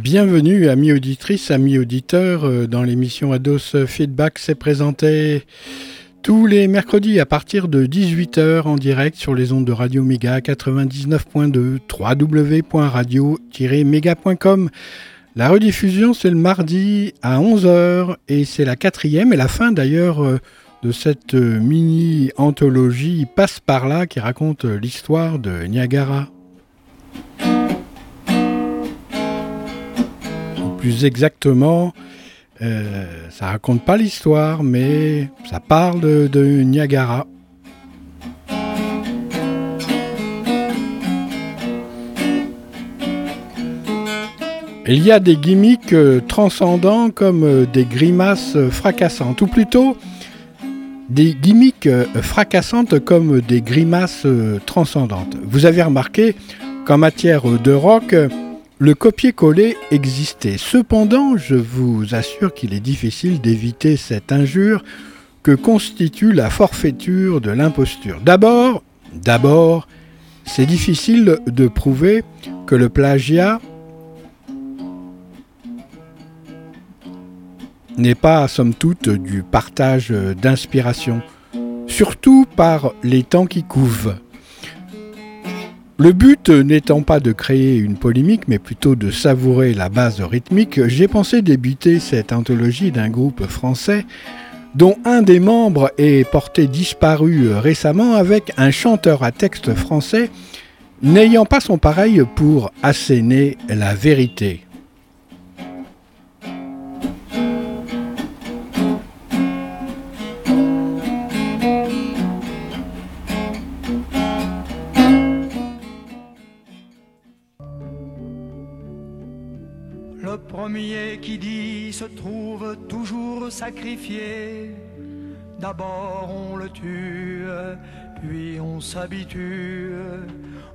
Bienvenue, amis auditrices, amis auditeurs, euh, dans l'émission Ados Feedback. C'est présenté tous les mercredis à partir de 18h en direct sur les ondes de Radio Méga 99.2 www.radio-méga.com. La rediffusion, c'est le mardi à 11h et c'est la quatrième et la fin d'ailleurs euh, de cette euh, mini-anthologie Passe par là qui raconte l'histoire de Niagara. Exactement, euh, ça raconte pas l'histoire, mais ça parle de, Niagara. Il y a des gimmicks euh, transcendants comme euh, des grimaces fracassantes, ou plutôt des gimmicks fracassantes comme des grimaces transcendantes. Vous avez remarqué qu'en matière de rock, le copier-coller existait. Cependant, je vous assure qu'il est difficile d'éviter cette injure que constitue la forfaiture de l'imposture. D'abord, d'abord, c'est difficile de prouver que le plagiat n'est pas, somme toute, du partage d'inspiration, surtout par les temps qui couvent. Le but n'étant pas de créer une polémique, mais plutôt de savourer la base rythmique, j'ai pensé débuter cette anthologie d'un groupe français dont un des membres est porté disparu récemment avec un chanteur à texte français n'ayant pas son pareil pour asséner la vérité. Qui dit se trouve toujours sacrifié. D'abord on le tue, puis on s'habitue.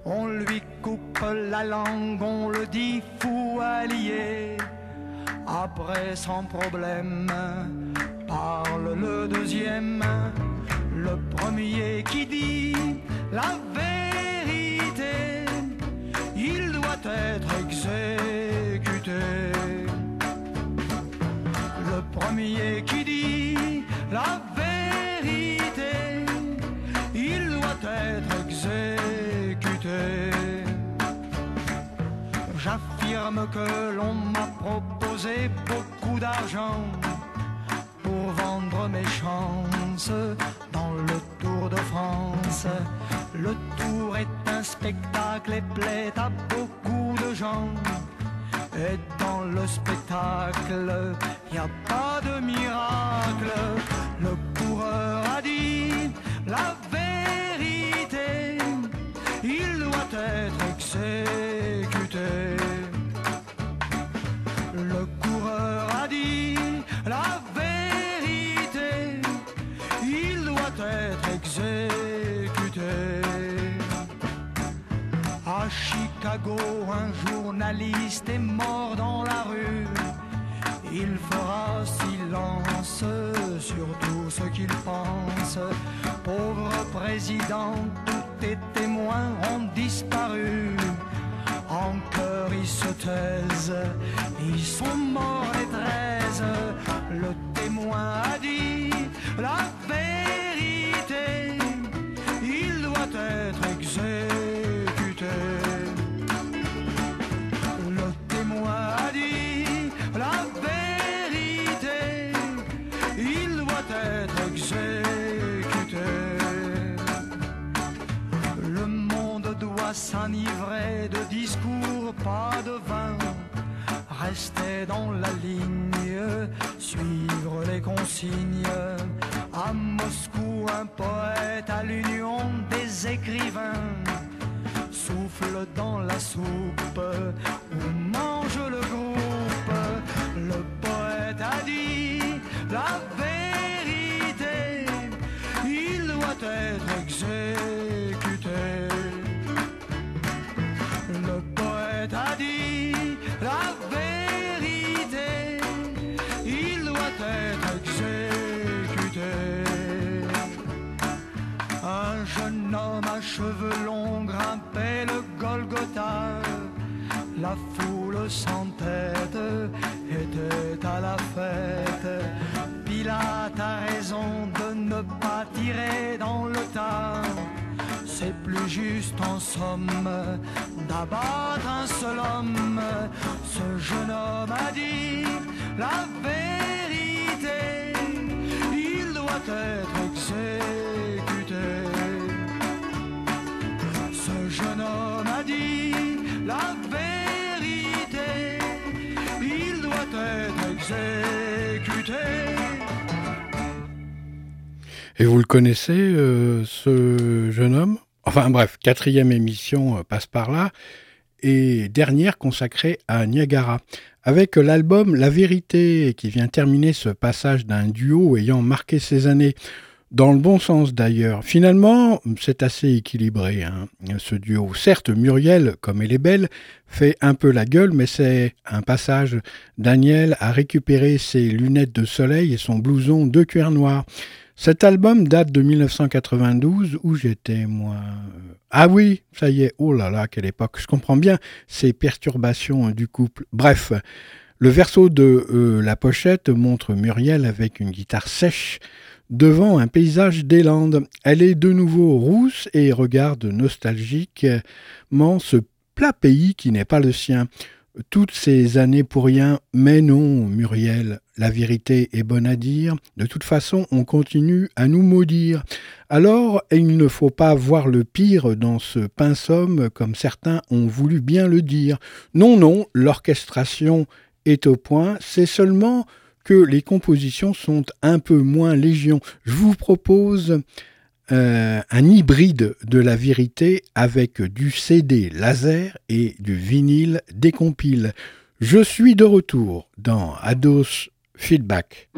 On lui coupe la langue, on le dit fou allié. Après sans problème, parle le deuxième, le premier qui dit la vérité. Il doit être exécuté premier qui dit la vérité, il doit être exécuté. J'affirme que l'on m'a proposé beaucoup d'argent pour vendre mes chances dans le Tour de France. Le Tour est un spectacle et plaît à beaucoup de gens. Et dans le spectacle, y a pas de miracle. Le coureur a dit la vérité, il doit être exécuté. Le coureur a dit la vérité, il doit être exécuté. À Chicago, un journaliste est mort dans la rue il fera silence sur tout ce qu'il pense. Pauvre président, tous tes témoins ont disparu. En cœur ils se taisent, ils sont morts les treize. Le témoin a dit la vérité, il doit être exécuté. De discours, pas de vin. Rester dans la ligne, suivre les consignes. À Moscou, un poète à l'union des écrivains souffle dans la soupe où mange le groupe. Et vous le connaissez, euh, ce jeune homme? Enfin bref, quatrième émission euh, passe par là, et dernière consacrée à Niagara, avec l'album La Vérité, qui vient terminer ce passage d'un duo ayant marqué ses années, dans le bon sens d'ailleurs. Finalement, c'est assez équilibré, hein, ce duo. Certes, Muriel, comme elle est belle, fait un peu la gueule, mais c'est un passage. Daniel a récupéré ses lunettes de soleil et son blouson de cuir noir. Cet album date de 1992 où j'étais moi. Euh, ah oui, ça y est, oh là là, quelle époque. Je comprends bien ces perturbations du couple. Bref, le verso de euh, la pochette montre Muriel avec une guitare sèche devant un paysage des Landes. Elle est de nouveau rousse et regarde nostalgiquement ce plat pays qui n'est pas le sien toutes ces années pour rien, mais non, Muriel, la vérité est bonne à dire, de toute façon on continue à nous maudire. Alors il ne faut pas voir le pire dans ce pinsomme comme certains ont voulu bien le dire. Non, non, l'orchestration est au point, c'est seulement que les compositions sont un peu moins légion. Je vous propose euh, un hybride de la vérité avec du CD laser et du vinyle décompile. Je suis de retour dans Ados Feedback.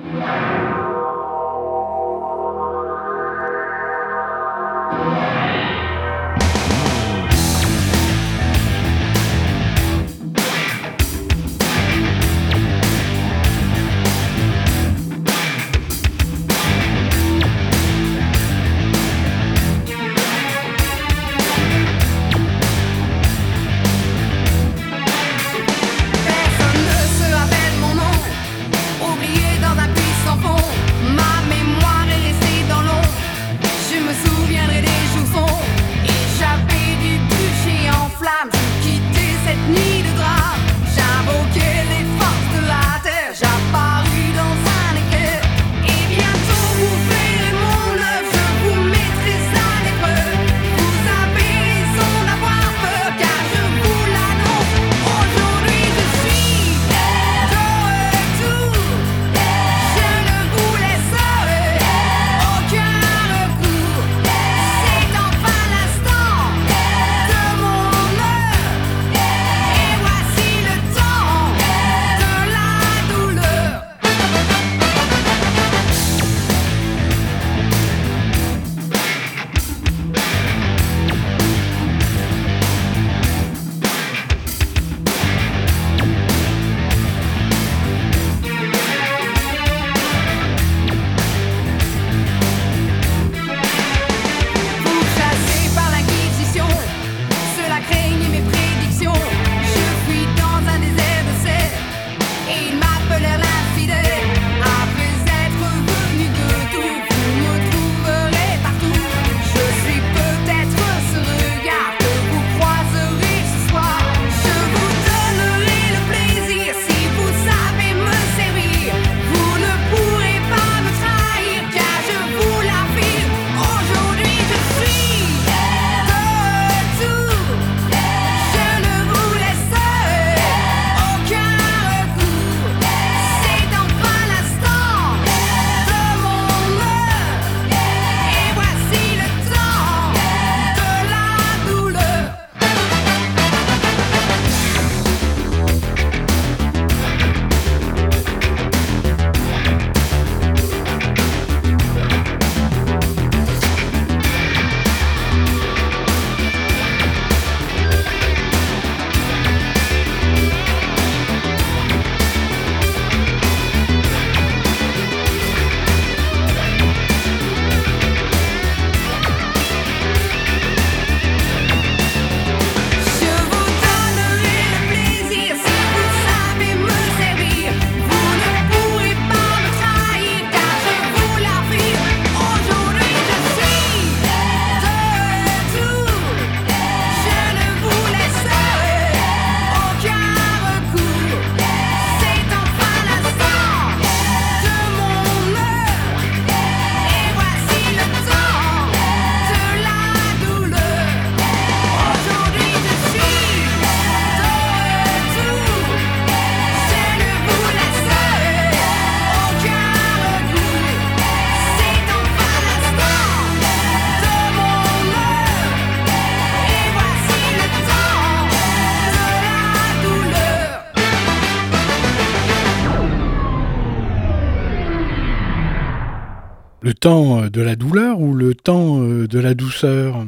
Temps de la douleur ou le temps de la douceur?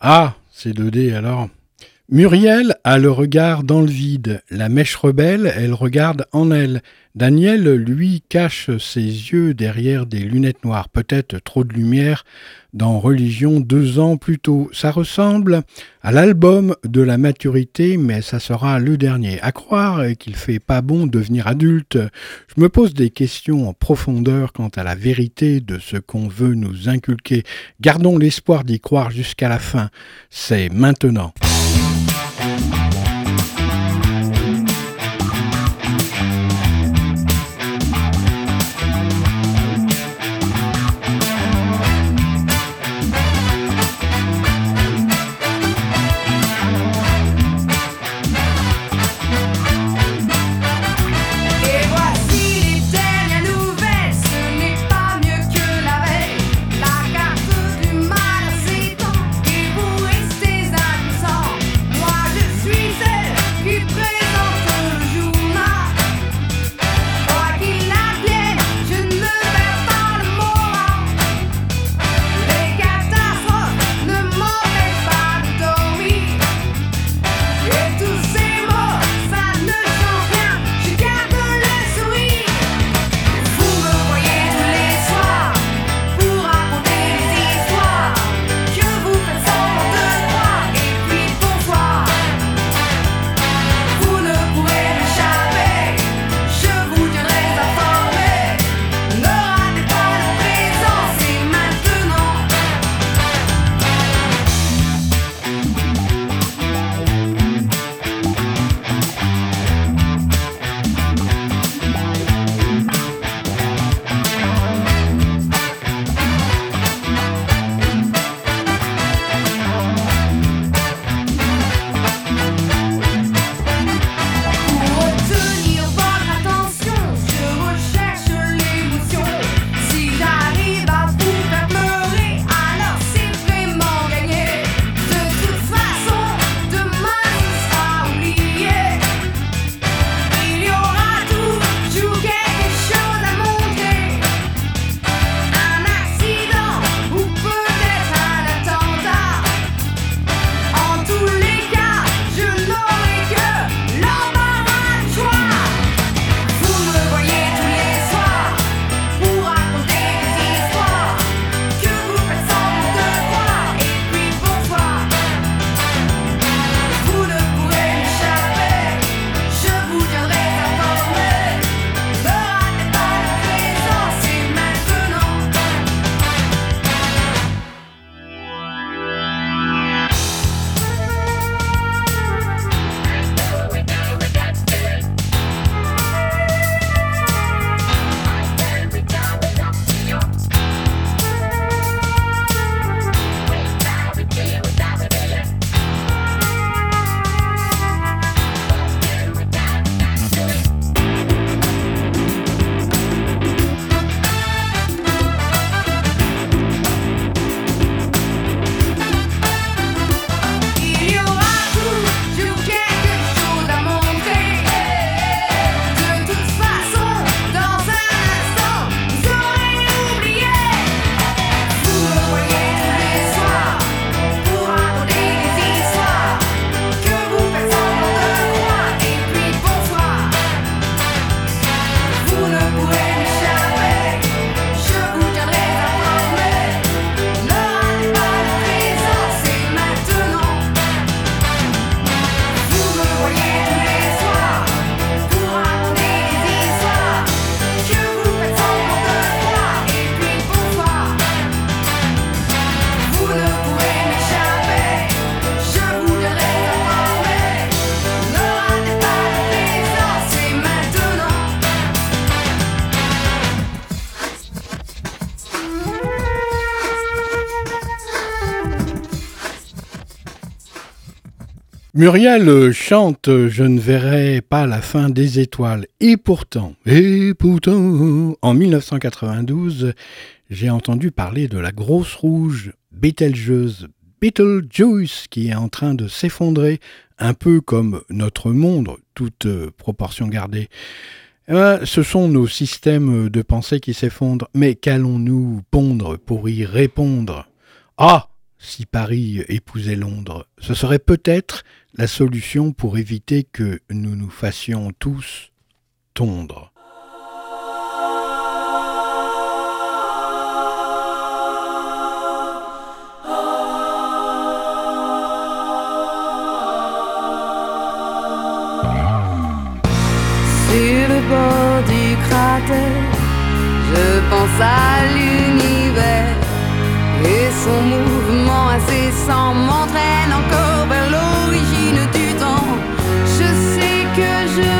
Ah, c'est 2D alors. Muriel a le regard dans le vide. La mèche rebelle, elle regarde en elle. Daniel, lui, cache ses yeux derrière des lunettes noires. Peut-être trop de lumière dans Religion deux ans plus tôt. Ça ressemble à l'album de la maturité, mais ça sera le dernier. À croire qu'il fait pas bon devenir adulte, je me pose des questions en profondeur quant à la vérité de ce qu'on veut nous inculquer. Gardons l'espoir d'y croire jusqu'à la fin. C'est maintenant. Muriel chante Je ne verrai pas la fin des étoiles. Et pourtant, et pourtant, en 1992, j'ai entendu parler de la grosse rouge Betelgeuse, Betelgeuse, qui est en train de s'effondrer, un peu comme notre monde, toute proportion gardée. eh ce sont nos systèmes de pensée qui s'effondrent, mais qu'allons-nous pondre pour y répondre? Ah Si Paris épousait Londres, ce serait peut-être la solution pour éviter que nous nous fassions tous tondre. je pense à l'univers et son mouvement incessant m'entraîne encore que je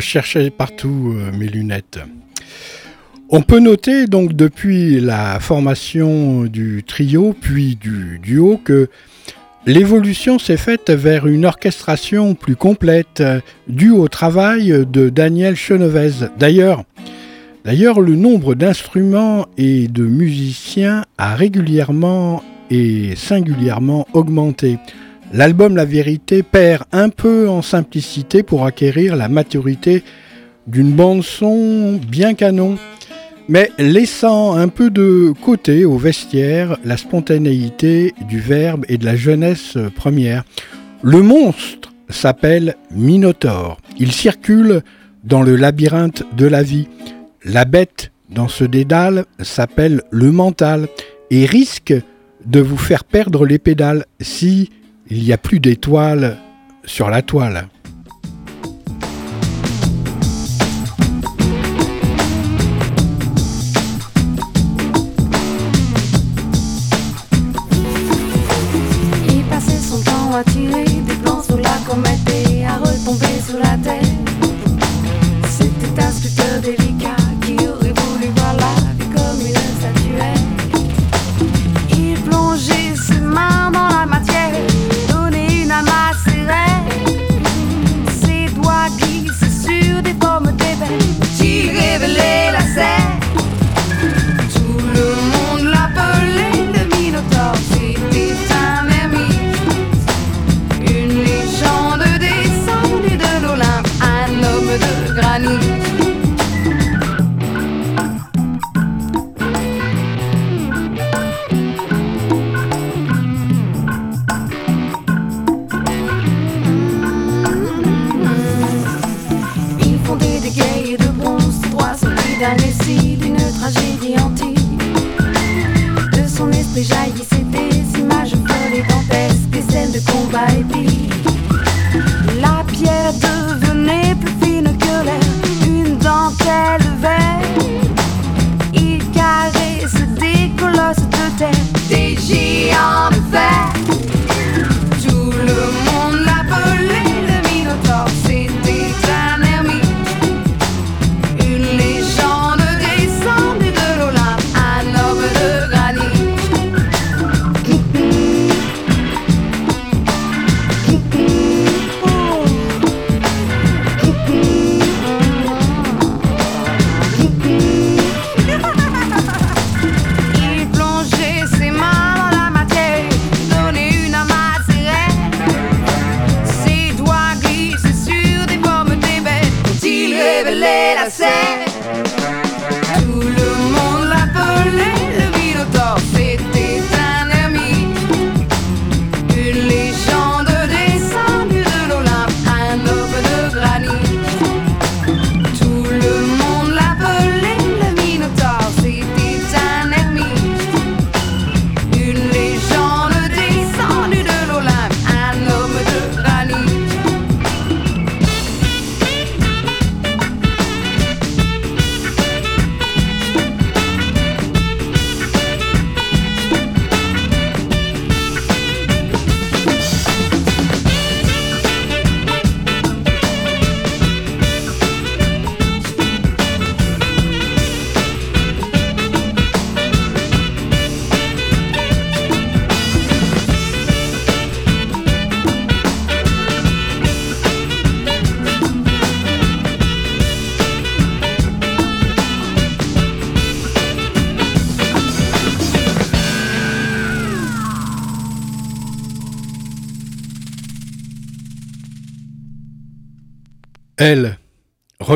chercher partout euh, mes lunettes. On peut noter donc depuis la formation du trio puis du duo que l'évolution s'est faite vers une orchestration plus complète due au travail de Daniel Chenevez. D'ailleurs, D'ailleurs, le nombre d'instruments et de musiciens a régulièrement et singulièrement augmenté. L'album La Vérité perd un peu en simplicité pour acquérir la maturité d'une bande son bien canon mais laissant un peu de côté au vestiaire la spontanéité du verbe et de la jeunesse première. Le monstre s'appelle Minotaure. Il circule dans le labyrinthe de la vie. La bête dans ce dédale s'appelle le mental et risque de vous faire perdre les pédales si il n'y a plus d'étoiles sur la toile.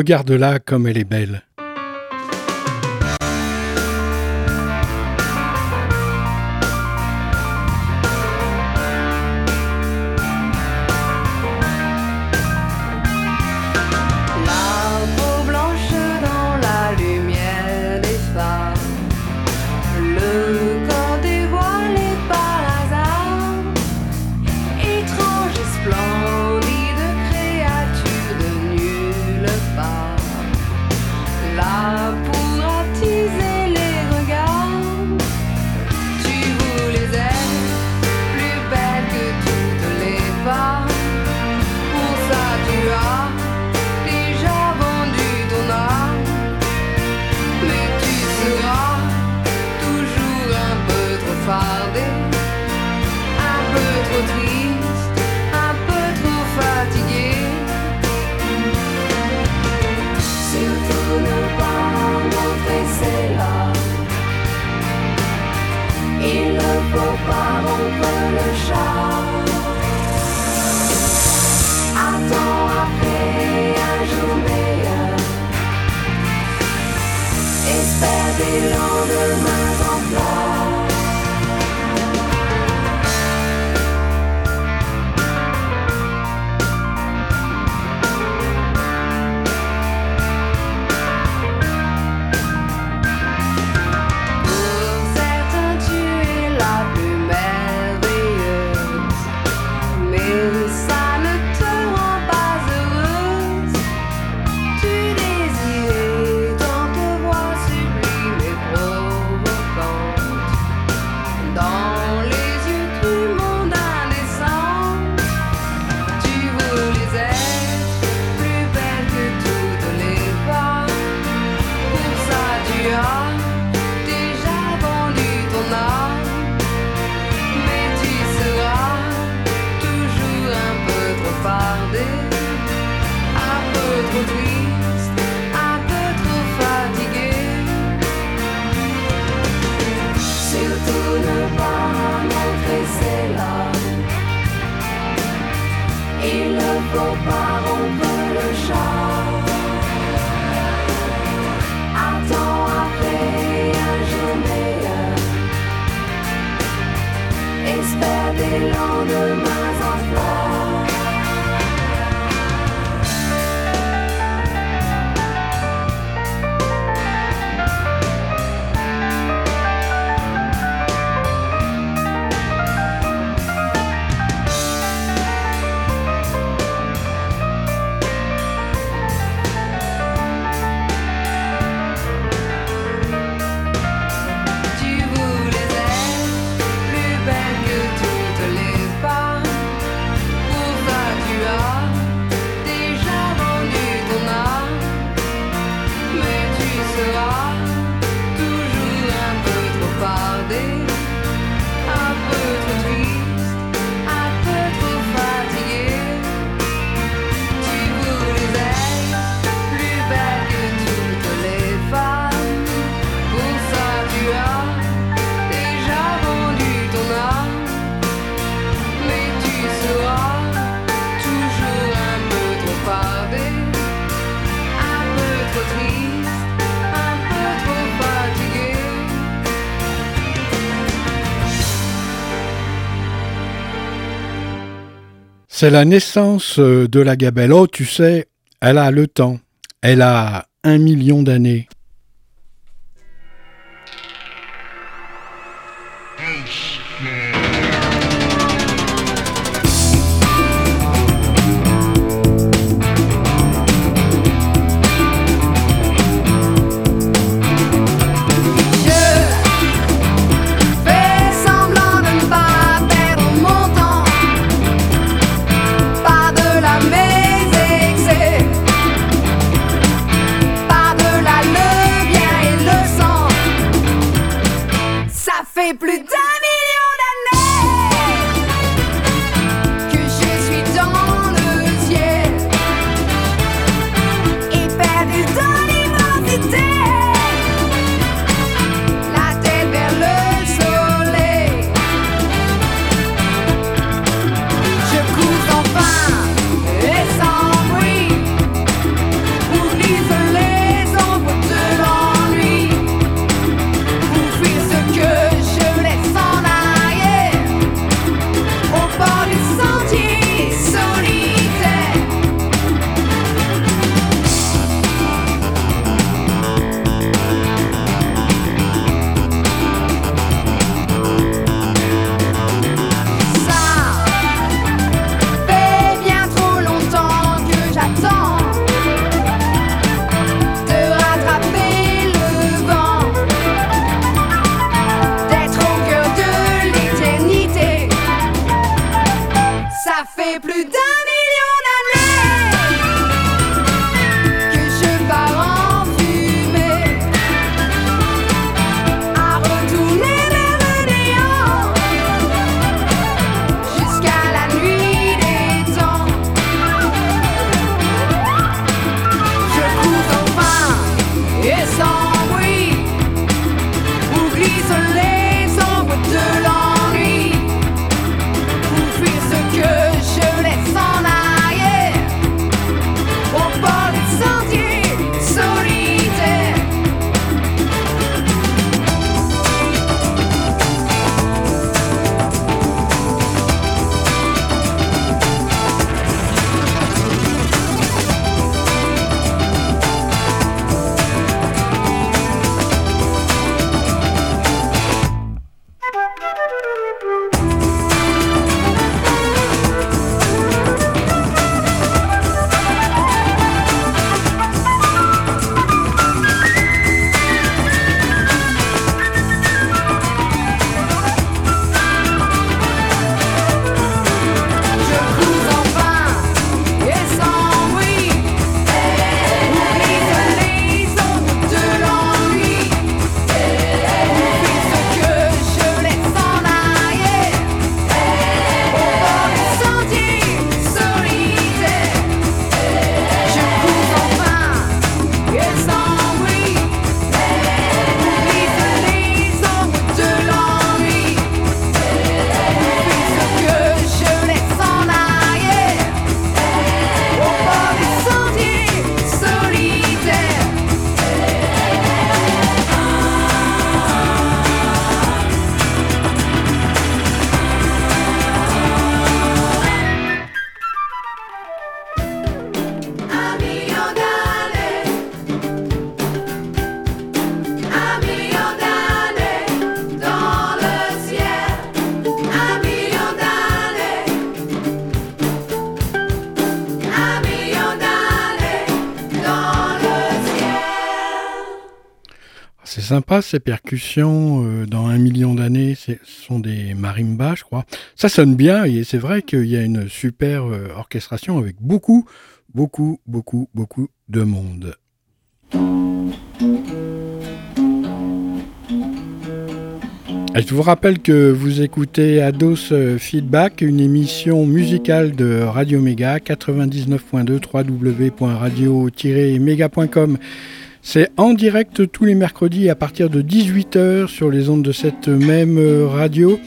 Regarde-la comme elle est belle. C'est la naissance euh, de la gabelle. Oh, tu sais, elle a le temps. Elle a un million d'années. Sympa ces percussions euh, dans un million d'années, ce sont des marimbas, je crois. Ça sonne bien et c'est vrai qu'il y a une super euh, orchestration avec beaucoup, beaucoup, beaucoup, beaucoup de monde. je vous rappelle que vous écoutez Ados euh, Feedback, une émission musicale de Radio Méga 99.2 www.radio-méga.com. C'est en direct tous les mercredis à partir de 18h sur les ondes de cette même radio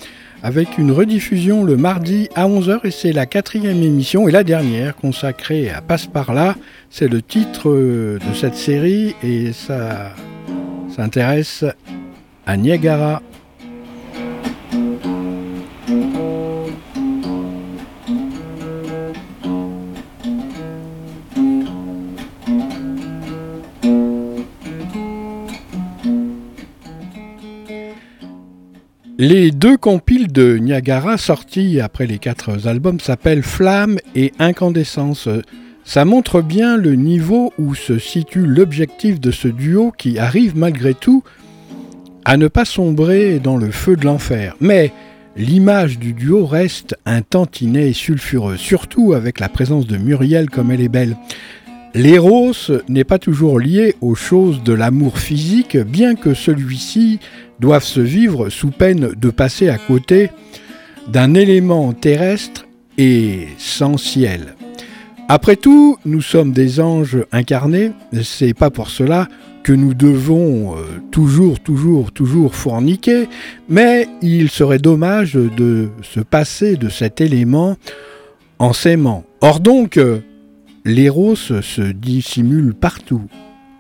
avec une rediffusion le mardi à 11h et c'est la quatrième émission et la dernière consacrée à Passe par là. C'est le titre de cette série et ça s'intéresse à Niagara. Les deux compiles de Niagara sortis après les quatre albums s'appellent Flamme et Incandescence. Ça montre bien le niveau où se situe l'objectif de ce duo qui arrive malgré tout à ne pas sombrer dans le feu de l'enfer. Mais l'image du duo reste un tantinet sulfureux, surtout avec la présence de Muriel comme elle est belle. L'éros n'est pas toujours lié aux choses de l'amour physique, bien que celui-ci doivent se vivre sous peine de passer à côté d'un élément terrestre et ciel. Après tout, nous sommes des anges incarnés, c'est pas pour cela que nous devons euh, toujours, toujours, toujours fourniquer, mais il serait dommage de se passer de cet élément en s'aimant. Or donc, l'éros se dissimule partout.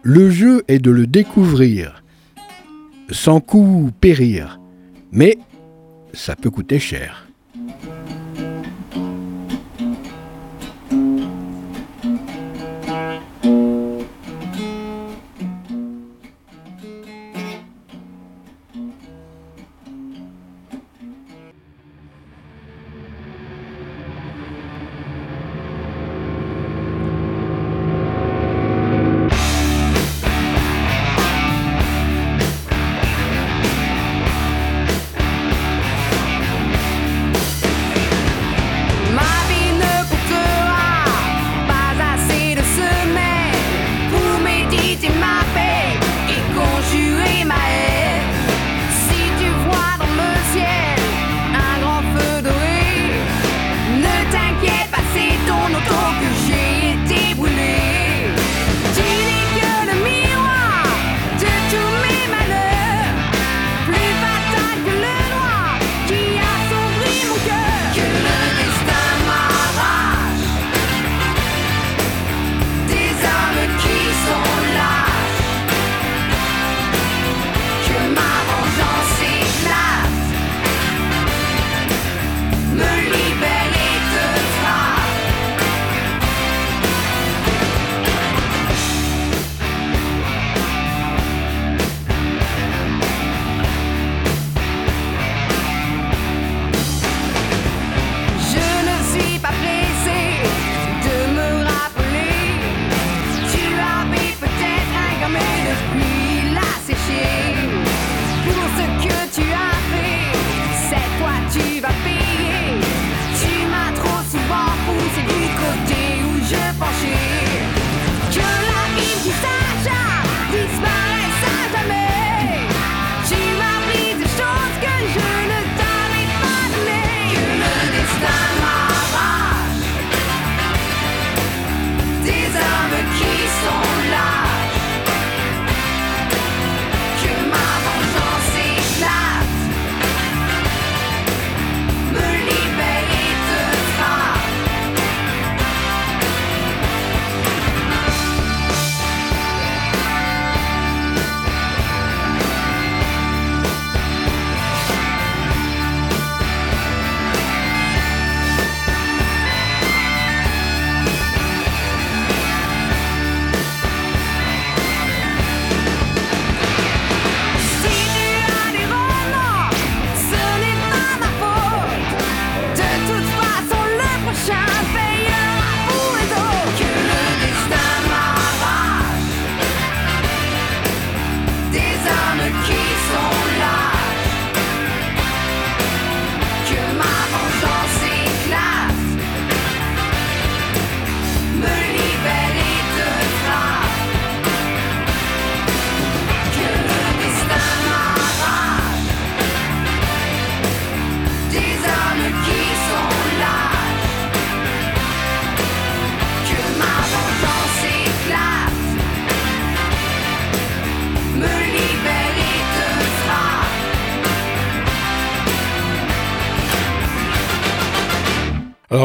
Le jeu est de le découvrir sans coup périr. Mais ça peut coûter cher.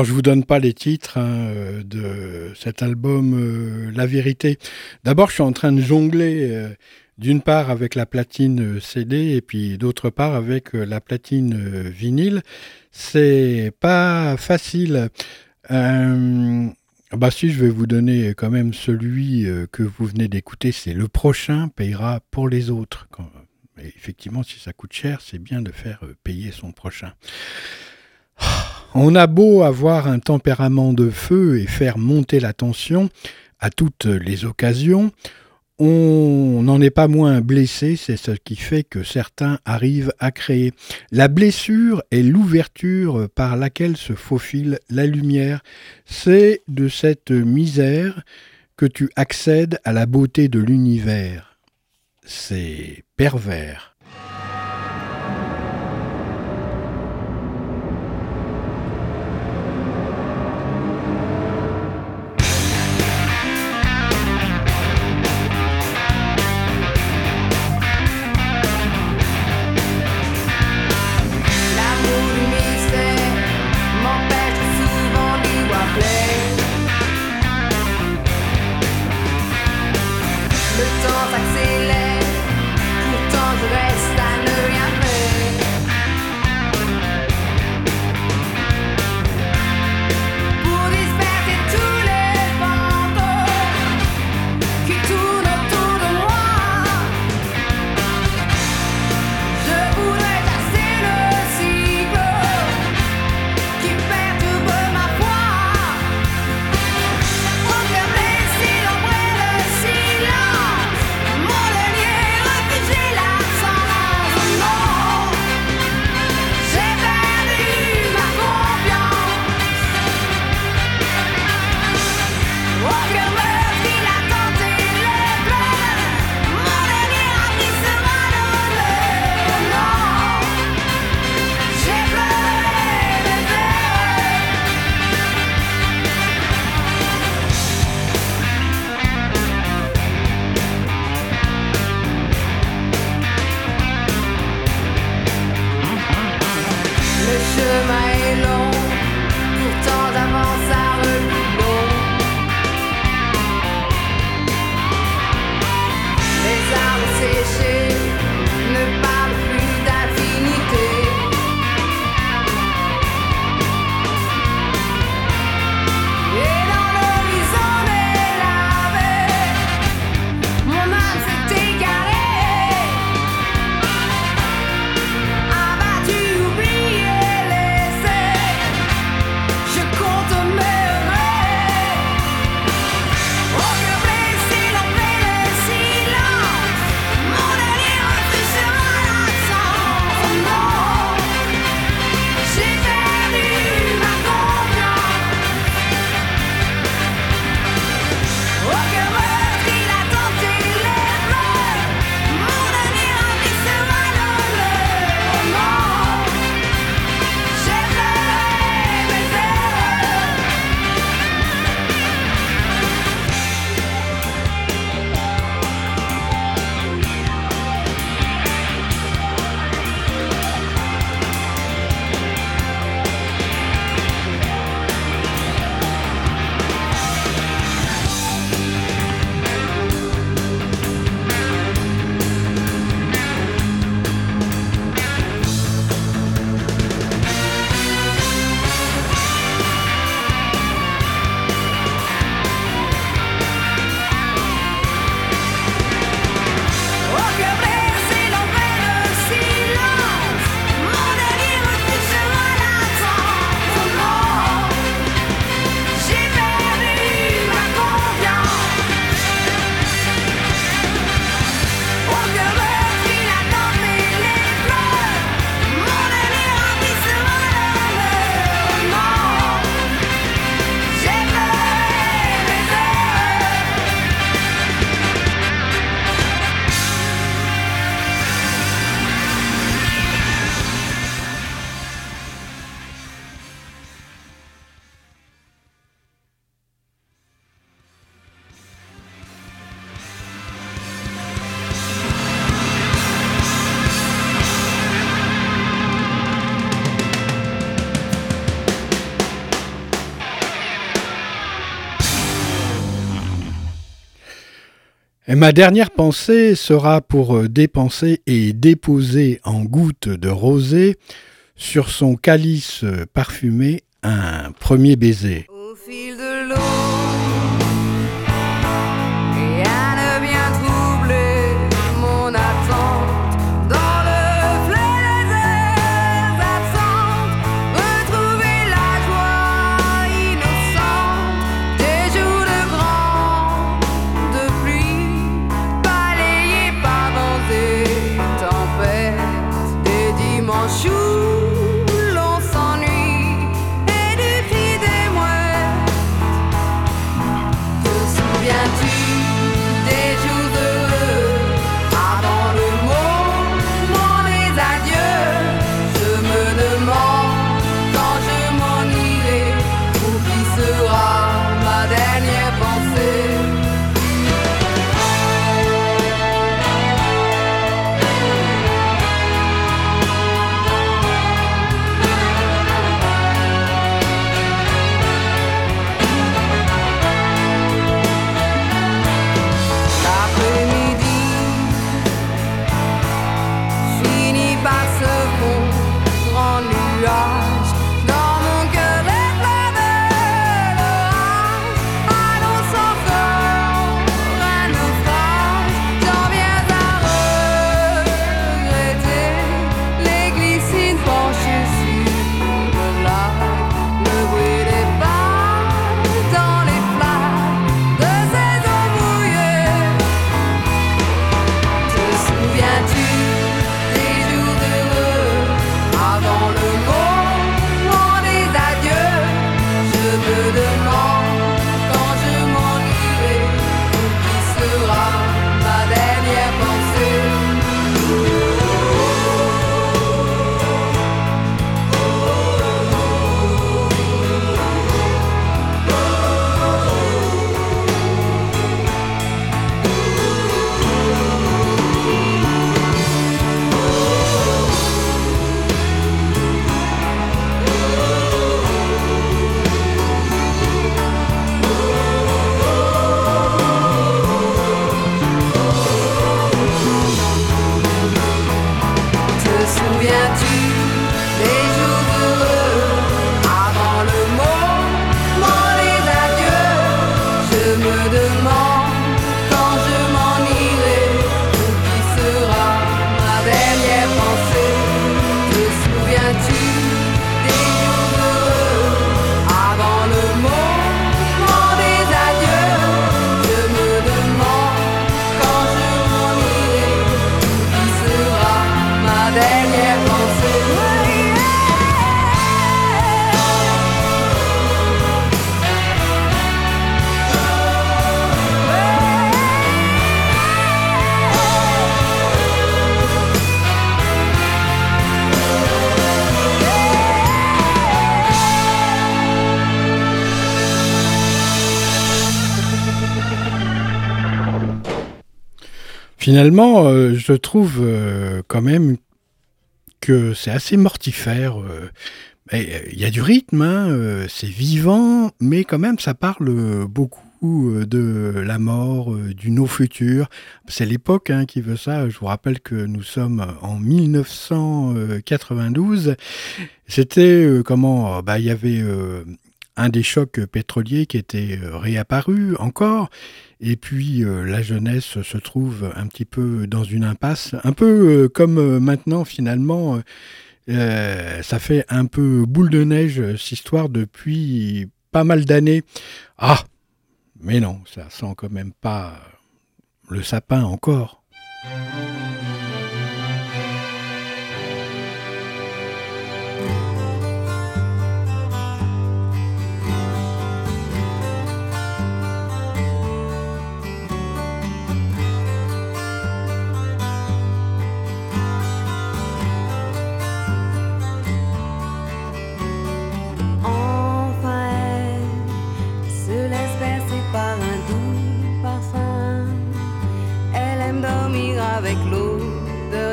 Alors je vous donne pas les titres hein, euh, de cet album euh, La Vérité. D'abord je suis en train de jongler euh, d'une part avec la platine CD et puis d'autre part avec la platine vinyle. C'est pas facile. bah si je vais vous donner quand même celui que vous venez d'écouter, c'est le prochain payera pour les autres. effectivement, si ça coûte cher, c'est bien de faire payer son prochain. On a beau avoir un tempérament de feu et faire monter la tension à toutes les occasions, on n'en est pas moins blessé, c'est ce qui fait que certains arrivent à créer. La blessure est l'ouverture par laquelle se faufile la lumière. C'est de cette misère que tu accèdes à la beauté de l'univers. C'est pervers. Ma dernière pensée sera pour euh, dépenser et déposer en gouttes de rosée sur son calice parfumé un premier baiser. Finalement, euh, je trouve euh, quand même que c'est assez mortifère. Euh, il y a du rythme, hein, c'est vivant, mais quand même ça parle beaucoup de la mort, du no futur. C'est l'époque hein, qui veut ça. Je vous rappelle que nous sommes en 1992. C'était comment bah, Il y avait un des chocs pétroliers qui était réapparu encore. Et puis euh, la jeunesse se trouve un petit peu dans une impasse, un peu euh, comme euh, maintenant finalement, ça fait un peu boule de neige cette histoire depuis pas mal d'années. Ah, mais non, ça sent quand même pas le sapin encore.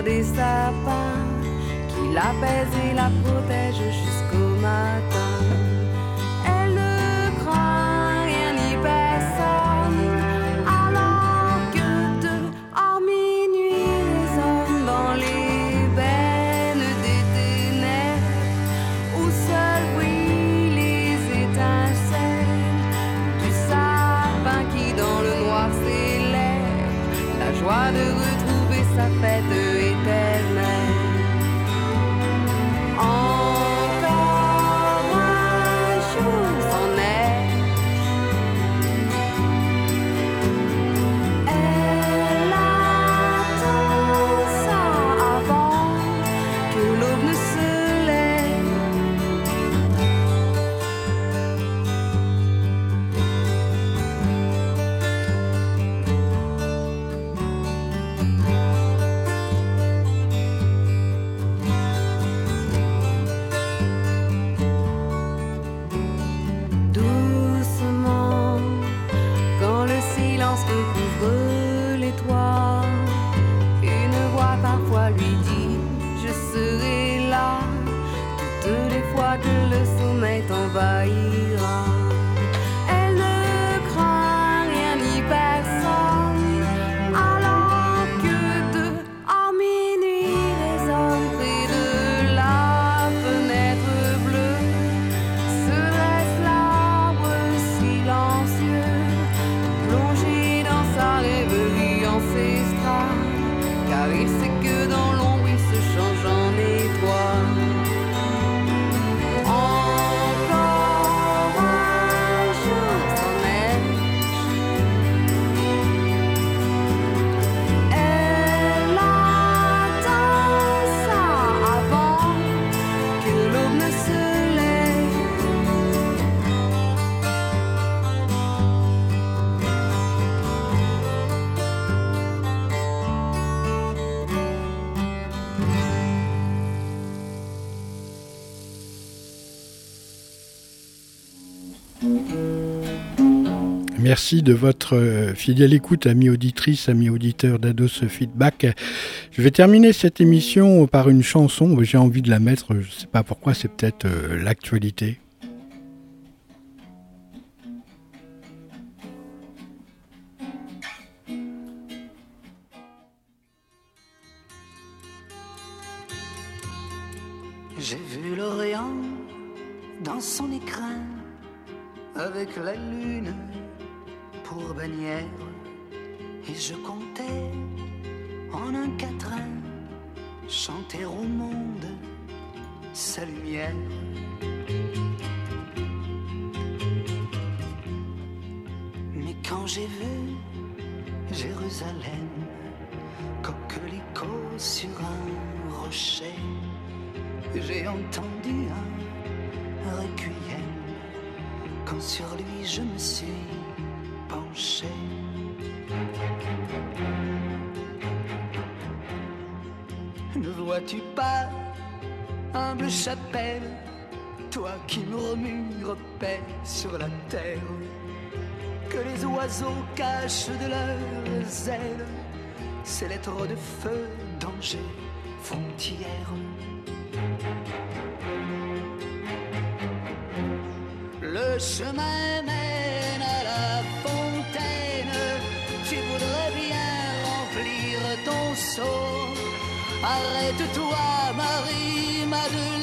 des sapins, qui l'apaise et la protège jusqu'au matin. Elle ne craint rien ni personne, alors que deux, en minuit, résonnent dans les bennes des ténèbres, où seuls brillent les étincelles du sapin qui, dans le noir, s'élève. La joie de retrouver sa fête Merci de votre euh, fidèle écoute, amis auditrices, amis auditeurs d'Ados Feedback. Je vais terminer cette émission par une chanson. J'ai envie de la mettre, je ne sais pas pourquoi, c'est peut-être euh, l'actualité. J'ai vu l'Orient dans son écrin avec la lune pour et je comptais en un quatrain chanter au monde sa lumière. Mais quand j'ai vu Jérusalem, coquelicot sur un rocher, j'ai entendu un requiem quand sur lui je me suis Ne vois-tu pas, humble chapelle, toi qui murmures paix sur la terre, que les oiseaux cachent de leurs ailes ces lettres de feu, danger, frontière. Le chemin Arrête-toi, Marie-Madeleine.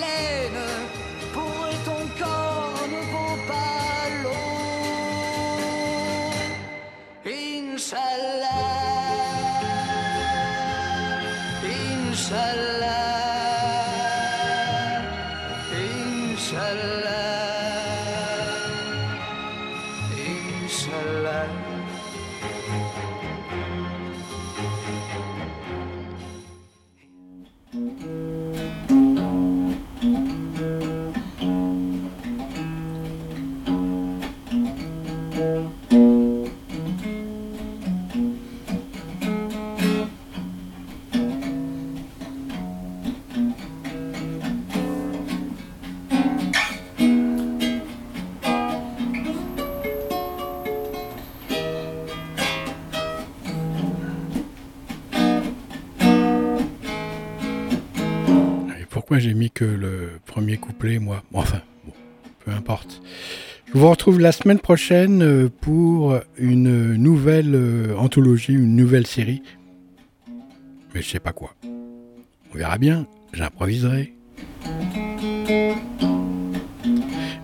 Je vous retrouve la semaine prochaine euh, pour une nouvelle euh, anthologie, une nouvelle série. Mais je sais pas quoi. On verra bien, j'improviserai.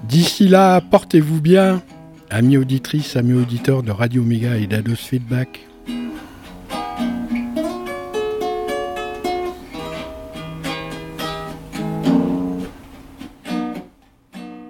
D'ici là, portez-vous bien, amis auditrices, amis auditeurs de Radio Méga et d'Ados Feedback.